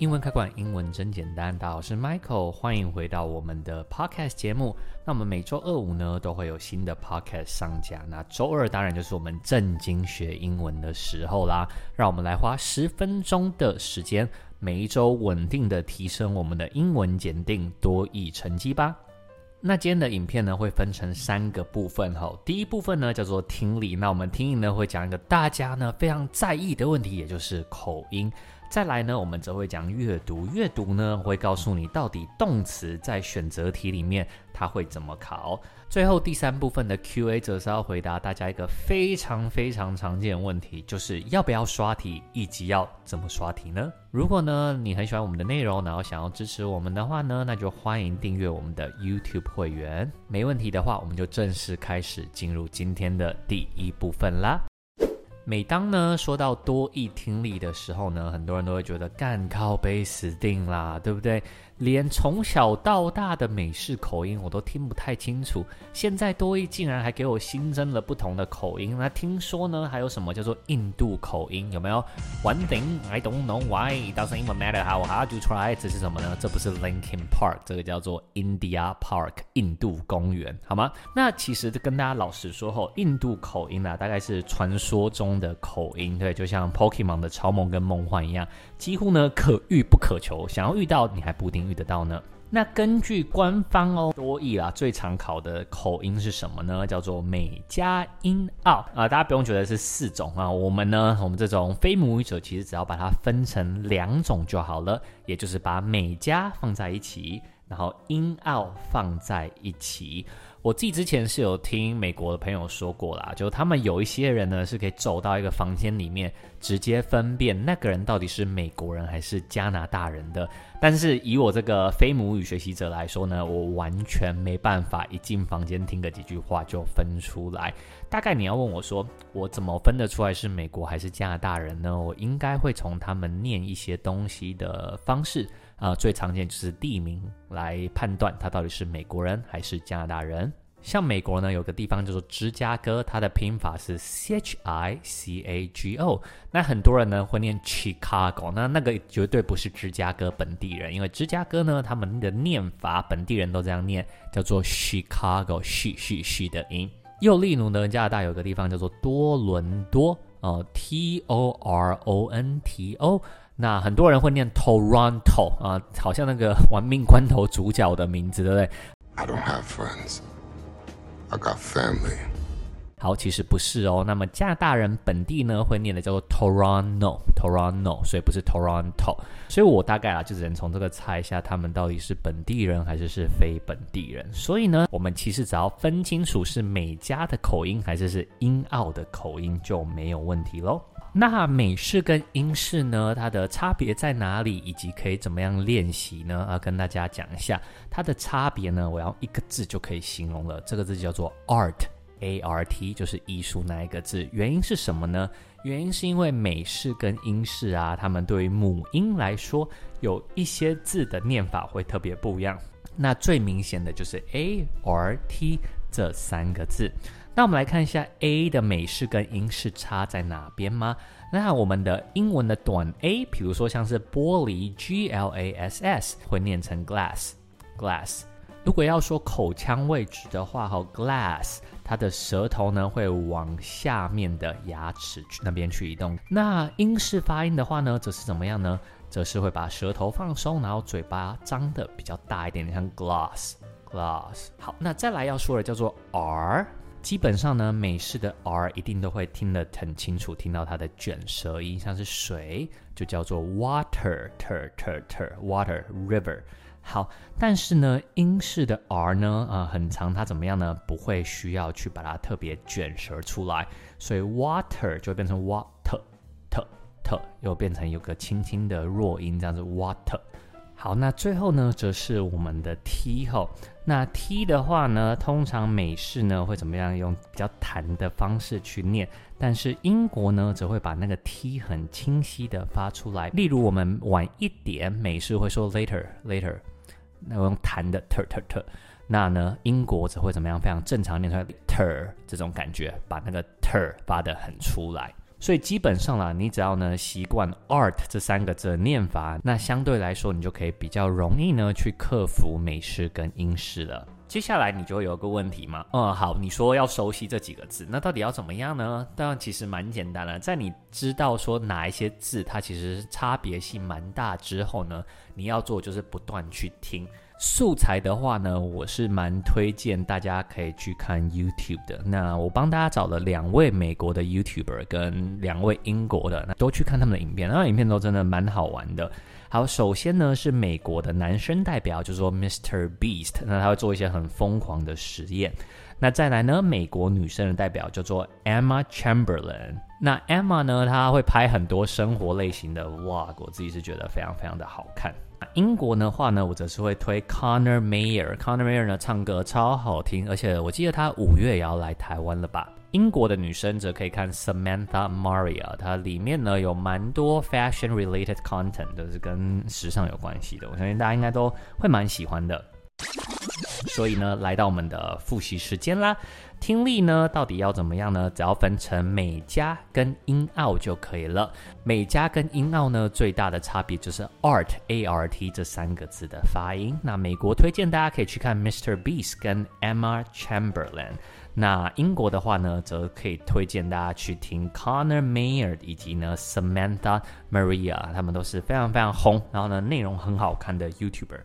英文开馆，英文真简单。大家好，我是 Michael，欢迎回到我们的 Podcast 节目。那我们每周二五呢都会有新的 Podcast 上架。那周二当然就是我们正经学英文的时候啦。让我们来花十分钟的时间，每一周稳定的提升我们的英文检定多益成绩吧。那今天的影片呢会分成三个部分哈。第一部分呢叫做听力，那我们听力呢会讲一个大家呢非常在意的问题，也就是口音。再来呢，我们则会讲阅读。阅读呢，会告诉你到底动词在选择题里面它会怎么考。最后第三部分的 Q&A 则是要回答大家一个非常非常常见的问题，就是要不要刷题，以及要怎么刷题呢？如果呢你很喜欢我们的内容，然后想要支持我们的话呢，那就欢迎订阅我们的 YouTube 会员。没问题的话，我们就正式开始进入今天的第一部分啦。每当呢说到多益听力的时候呢，很多人都会觉得干靠背死定啦，对不对？连从小到大的美式口音我都听不太清楚，现在多益竟然还给我新增了不同的口音。那听说呢，还有什么叫做印度口音？有没有？One thing I don't know why it doesn't even matter how hard you try。这是什么呢？这不是 Linkin Park，这个叫做 India Park，印度公园，好吗？那其实跟大家老实说后，印度口音啊，大概是传说中的口音，对，就像 Pokemon 的超梦跟梦幻一样，几乎呢可遇不可求，想要遇到你还不一定。遇得到呢？那根据官方哦，多益啊最常考的口音是什么呢？叫做美加英澳啊，大家不用觉得是四种啊，我们呢，我们这种非母语者其实只要把它分成两种就好了，也就是把美加放在一起，然后英澳放在一起。我自己之前是有听美国的朋友说过啦，就他们有一些人呢是可以走到一个房间里面，直接分辨那个人到底是美国人还是加拿大人的。但是以我这个非母语学习者来说呢，我完全没办法一进房间听个几句话就分出来。大概你要问我说，我怎么分得出来是美国还是加拿大人呢？我应该会从他们念一些东西的方式。啊、最常见就是地名来判断他到底是美国人还是加拿大人。像美国呢，有个地方叫做芝加哥，它的拼法是 C H I C A G O。那很多人呢会念 Chicago，那那个绝对不是芝加哥本地人，因为芝加哥呢，他们的念法本地人都这样念，叫做 Chicago，嘘嘘嘘的音。又例如呢，加拿大有个地方叫做多伦多，哦、T O R O N T O。那很多人会念 Toronto 啊，好像那个玩命关头主角的名字，对不对？I don't have friends. I got family. 好，其实不是哦。那么加拿大人本地呢会念的叫做 Toronto，Toronto，所以不是 Toronto。所以我大概啊就只能从这个猜一下，他们到底是本地人还是是非本地人。所以呢，我们其实只要分清楚是美加的口音还是是英澳的口音就没有问题喽。那美式跟英式呢，它的差别在哪里，以及可以怎么样练习呢？啊，跟大家讲一下它的差别呢。我要一个字就可以形容了，这个字叫做 Art a r t 就是艺术那一个字。原因是什么呢？原因是因为美式跟英式啊，他们对于母音来说，有一些字的念法会特别不一样。那最明显的就是 A R T 这三个字。那我们来看一下 A 的美式跟英式差在哪边吗？那我们的英文的短 A，比如说像是玻璃 G L A S S，会念成 glass glass。如果要说口腔位置的话，哈 glass，它的舌头呢会往下面的牙齿那边去移动。那英式发音的话呢，则是怎么样呢？则是会把舌头放松，然后嘴巴张得比较大一点，像 glass glass。好，那再来要说的叫做 R。基本上呢，美式的 R 一定都会听得很清楚，听到它的卷舌音，像是水就叫做 water，ter ter ter water river。好，但是呢，英式的 R 呢，啊、很长，它怎么样呢？不会需要去把它特别卷舌出来，所以 water 就会变成 water，特特，又变成有个轻轻的弱音，这样子 water。好，那最后呢，则是我们的 T 后。那 T 的话呢，通常美式呢会怎么样？用比较弹的方式去念，但是英国呢，则会把那个 T 很清晰的发出来。例如，我们晚一点，美式会说 later later，那我用弹的 ter ter ter。那呢，英国只会怎么样？非常正常念出来 ter 这种感觉，把那个 ter 发得很出来。所以基本上啦，你只要呢习惯 art 这三个字的念法，那相对来说你就可以比较容易呢去克服美式跟英式了。接下来你就会有个问题嘛，嗯，好，你说要熟悉这几个字，那到底要怎么样呢？当然其实蛮简单的，在你知道说哪一些字它其实差别性蛮大之后呢，你要做就是不断去听。素材的话呢，我是蛮推荐大家可以去看 YouTube 的。那我帮大家找了两位美国的 YouTuber 跟两位英国的，那都去看他们的影片，那影片都真的蛮好玩的。好，首先呢是美国的男生代表，就是说 Mr. Beast，那他会做一些很疯狂的实验。那再来呢，美国女生的代表叫做 Emma Chamberlain。那 Emma 呢，她会拍很多生活类型的 vlog，我自己是觉得非常非常的好看。英国的话呢，我则是会推 Connor Mayer。Connor Mayer 呢，唱歌超好听，而且我记得他五月也要来台湾了吧？英国的女生则可以看 Samantha Maria，它里面呢有蛮多 fashion related content，都是跟时尚有关系的。我相信大家应该都会蛮喜欢的。所以呢，来到我们的复习时间啦。听力呢，到底要怎么样呢？只要分成美加跟英澳就可以了。美加跟英澳呢，最大的差别就是 art a r t 这三个字的发音。那美国推荐大家可以去看 Mr. Beast 跟 Emma Chamberlain。那英国的话呢，则可以推荐大家去听 Connor Mayer 以及呢 Samantha Maria，他们都是非常非常红，然后呢内容很好看的 YouTuber。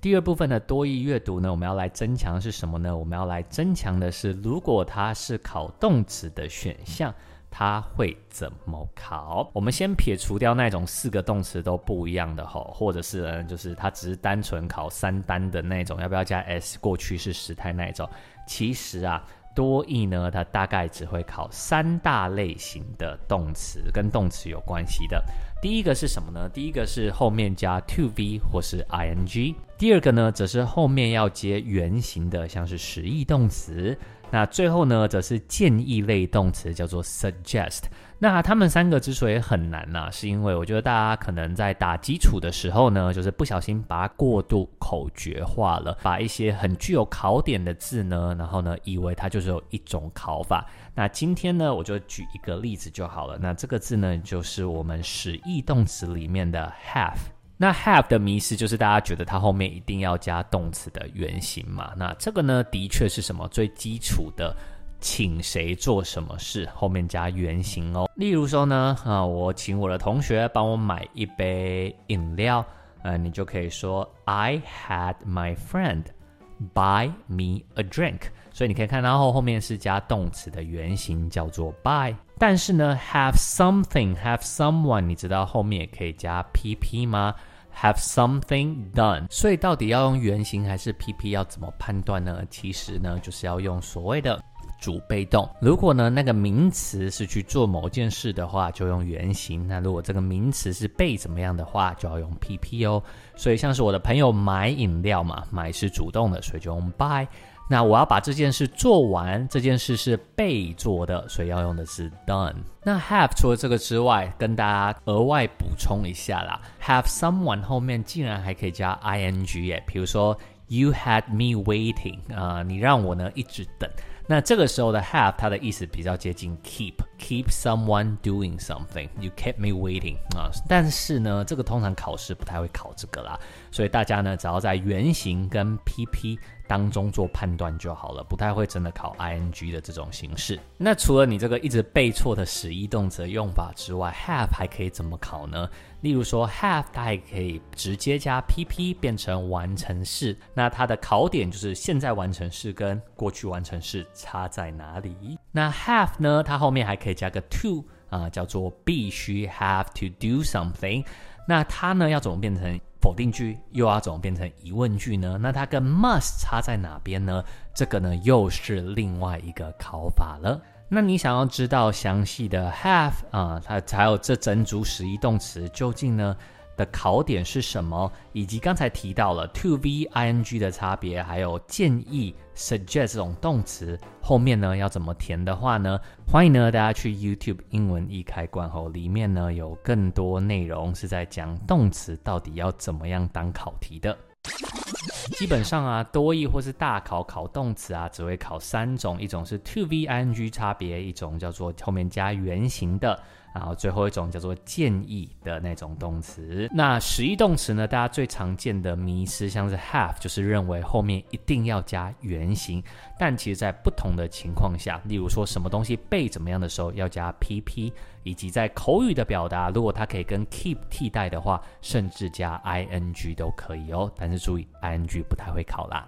第二部分的多义阅读呢，我们要来增强的是什么呢？我们要来增强的是，如果它是考动词的选项，它会怎么考？我们先撇除掉那种四个动词都不一样的吼，或者是呢，就是它只是单纯考三单的那种，要不要加 s 过去式时态那种？其实啊，多义呢，它大概只会考三大类型的动词，跟动词有关系的。第一个是什么呢？第一个是后面加 to be 或是 ing。第二个呢，则是后面要接原形的，像是实义动词。那最后呢，则是建议类动词，叫做 suggest。那他们三个之所以很难呢、是因为我觉得大家可能在打基础的时候呢，就是不小心把它过度口诀化了，把一些很具有考点的字呢，然后呢，以为它就是有一种考法。那今天呢，我就举一个例子就好了。那这个字呢，就是我们实义动词里面的 have。那 have 的迷思就是大家觉得它后面一定要加动词的原型嘛？那这个呢，的确是什么最基础的，请谁做什么事，后面加原型哦。例如说呢，啊，我请我的同学帮我买一杯饮料，呃，你就可以说 I had my friend buy me a drink。所以你可以看到后后面是加动词的原型叫做 buy。但是呢，have something, have someone，你知道后面也可以加 pp 吗？have something done。所以到底要用原型还是 pp，要怎么判断呢？其实呢，就是要用所谓的主被动。如果呢那个名词是去做某件事的话，就用原形；那如果这个名词是被怎么样的话，就要用 pp 哦。所以像是我的朋友买饮料嘛，买是主动的，所以就用 buy。那我要把这件事做完，这件事是被做的，所以要用的是 done。那 have 除了这个之外，跟大家额外补充一下啦，have someone 后面竟然还可以加 ing 耶，比如说 you had me waiting 啊、你让我呢一直等。那这个时候的 have 它的意思比较接近 keep Keep someone doing something，you kept me waiting 啊。但是呢，这个通常考试不太会考这个啦，所以大家呢只要在原型跟 pp。当中做判断就好了，不太会真的考 ing 的这种形式。那除了你这个一直背错的实义动词的用法之外，have 还可以怎么考呢？例如说 have 它还可以直接加 pp 变成完成式，那它的考点就是现在完成式跟过去完成式差在哪里？那 have 呢，它后面还可以可以加个 to 啊，叫做必须 have to do something。那它呢要怎么变成？否定句又要怎么变成疑问句呢？那它跟 must 差在哪边呢？这个呢又是另外一个考法了。那你想要知道详细的 have 啊，它还有这整组实义动词究竟呢的考点是什么？以及刚才提到了 to v i n g 的差别，还有建议 suggest 这种动词后面呢要怎么填的话呢？欢迎呢大家去 YouTube 英文易开关后，里面呢有更多内容是在讲动词到底要怎么样当考题的。基本上啊，多义或是大考考动词啊，只会考三种，一种是 to v i n g 差别，一种叫做后面加原形的。然后最后一种叫做建议的那种动词。那实义动词呢？大家最常见的迷思像是 have，就是认为后面一定要加原形。但其实，在不同的情况下，例如说什么东西被怎么样的时候要加 pp，以及在口语的表达，如果它可以跟 keep 替代的话，甚至加 ing 都可以哦。但是注意，ing 不太会考啦。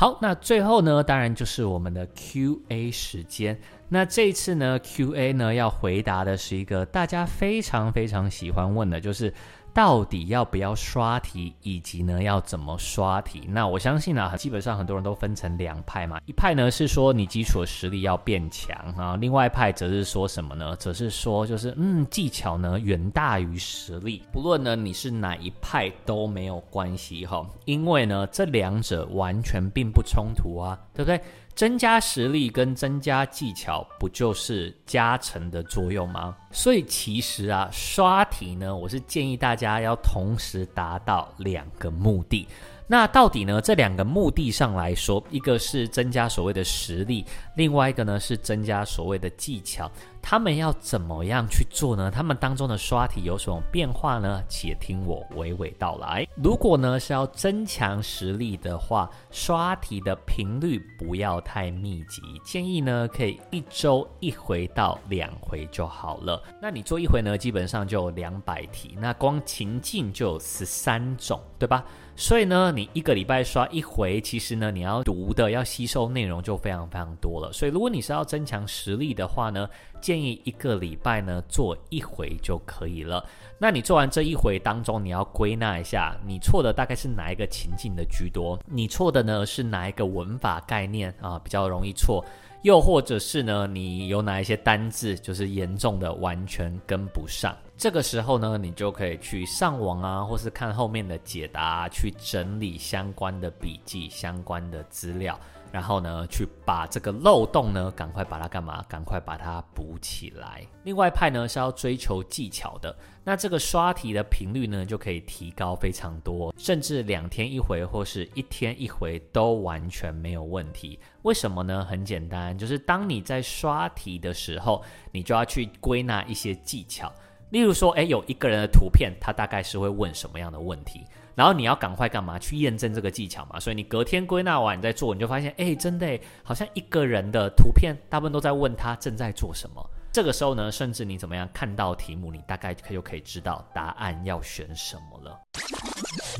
好，那最后呢，当然就是我们的 Q&A 时间。那这一次呢，Q&A 呢要回答的是一个大家非常非常喜欢问的，就是。到底要不要刷题，以及呢要怎么刷题？那我相信啊，基本上很多人都分成两派嘛。一派呢是说你基础的实力要变强啊，另外一派则是说什么呢？则是说就是嗯技巧呢远大于实力。不论呢你是哪一派都没有关系哈，因为呢这两者完全并不冲突啊，对不对？增加实力跟增加技巧，不就是加成的作用吗？所以其实啊，刷题呢，我是建议大家要同时达到两个目的。那到底呢，这两个目的上来说，一个是增加所谓的实力，另外一个呢是增加所谓的技巧。他们要怎么样去做呢？他们当中的刷题有什么变化呢？且听我娓娓道来。如果呢是要增强实力的话，刷题的频率不要太密集，建议呢可以一周一回到两回就好了。那你做一回呢，基本上就两百题，那光情境就有十三种，对吧？所以呢，你一个礼拜刷一回，其实呢你要读的、要吸收内容就非常非常多了。所以如果你是要增强实力的话呢，建议一个礼拜呢做一回就可以了。那你做完这一回当中，你要归纳一下，你错的大概是哪一个情境的居多？你错的呢是哪一个文法概念啊比较容易错？又或者是呢你有哪一些单字就是严重的完全跟不上？这个时候呢你就可以去上网啊，或是看后面的解答，去整理相关的笔记、相关的资料。然后呢，去把这个漏洞呢，赶快把它干嘛？赶快把它补起来。另外派呢是要追求技巧的，那这个刷题的频率呢就可以提高非常多，甚至两天一回或是一天一回都完全没有问题。为什么呢？很简单，就是当你在刷题的时候，你就要去归纳一些技巧。例如说，诶，有一个人的图片，他大概是会问什么样的问题？然后你要赶快干嘛？去验证这个技巧嘛。所以你隔天归纳完，你再做，你就发现，哎，真的，好像一个人的图片，大部分都在问他正在做什么。这个时候呢，甚至你怎么样看到题目，你大概就可以知道答案要选什么了。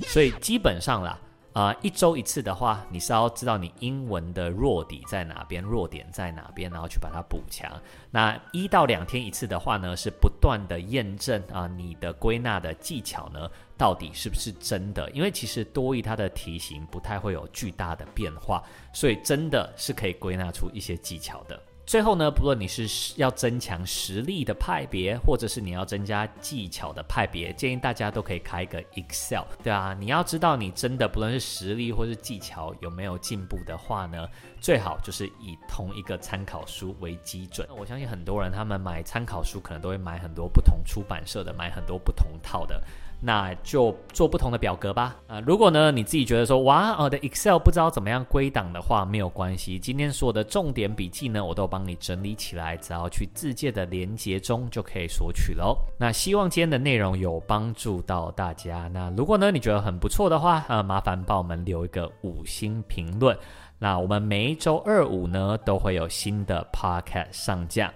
所以基本上啦。啊、一周一次的话，你是要知道你英文的弱底在哪边，弱点在哪边，然后去把它补强。那一到两天一次的话呢，是不断的验证啊、你的归纳的技巧呢，到底是不是真的？因为其实多益它的题型不太会有巨大的变化，所以真的是可以归纳出一些技巧的。最后呢，不论你是要增强实力的派别，或者是你要增加技巧的派别，建议大家都可以开一个 Excel，对啊，你要知道你真的不论是实力或是技巧有没有进步的话呢，最好就是以同一个参考书为基准。我相信很多人他们买参考书可能都会买很多不同出版社的，买很多不同套的。那就做不同的表格吧。啊、呃，如果呢你自己觉得说哇，我的 Excel 不知道怎么样归档的话，没有关系。今天所有的重点笔记呢，我都帮你整理起来，只要去自介的连接中就可以索取喽。那希望今天的内容有帮助到大家。那如果呢你觉得很不错的话，呃，麻烦帮我们留一个五星评论。那我们每一周二五呢都会有新的 Podcast 上架。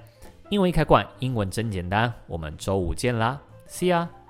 英文易开罐，英文真简单。我们周五见啦，See ya。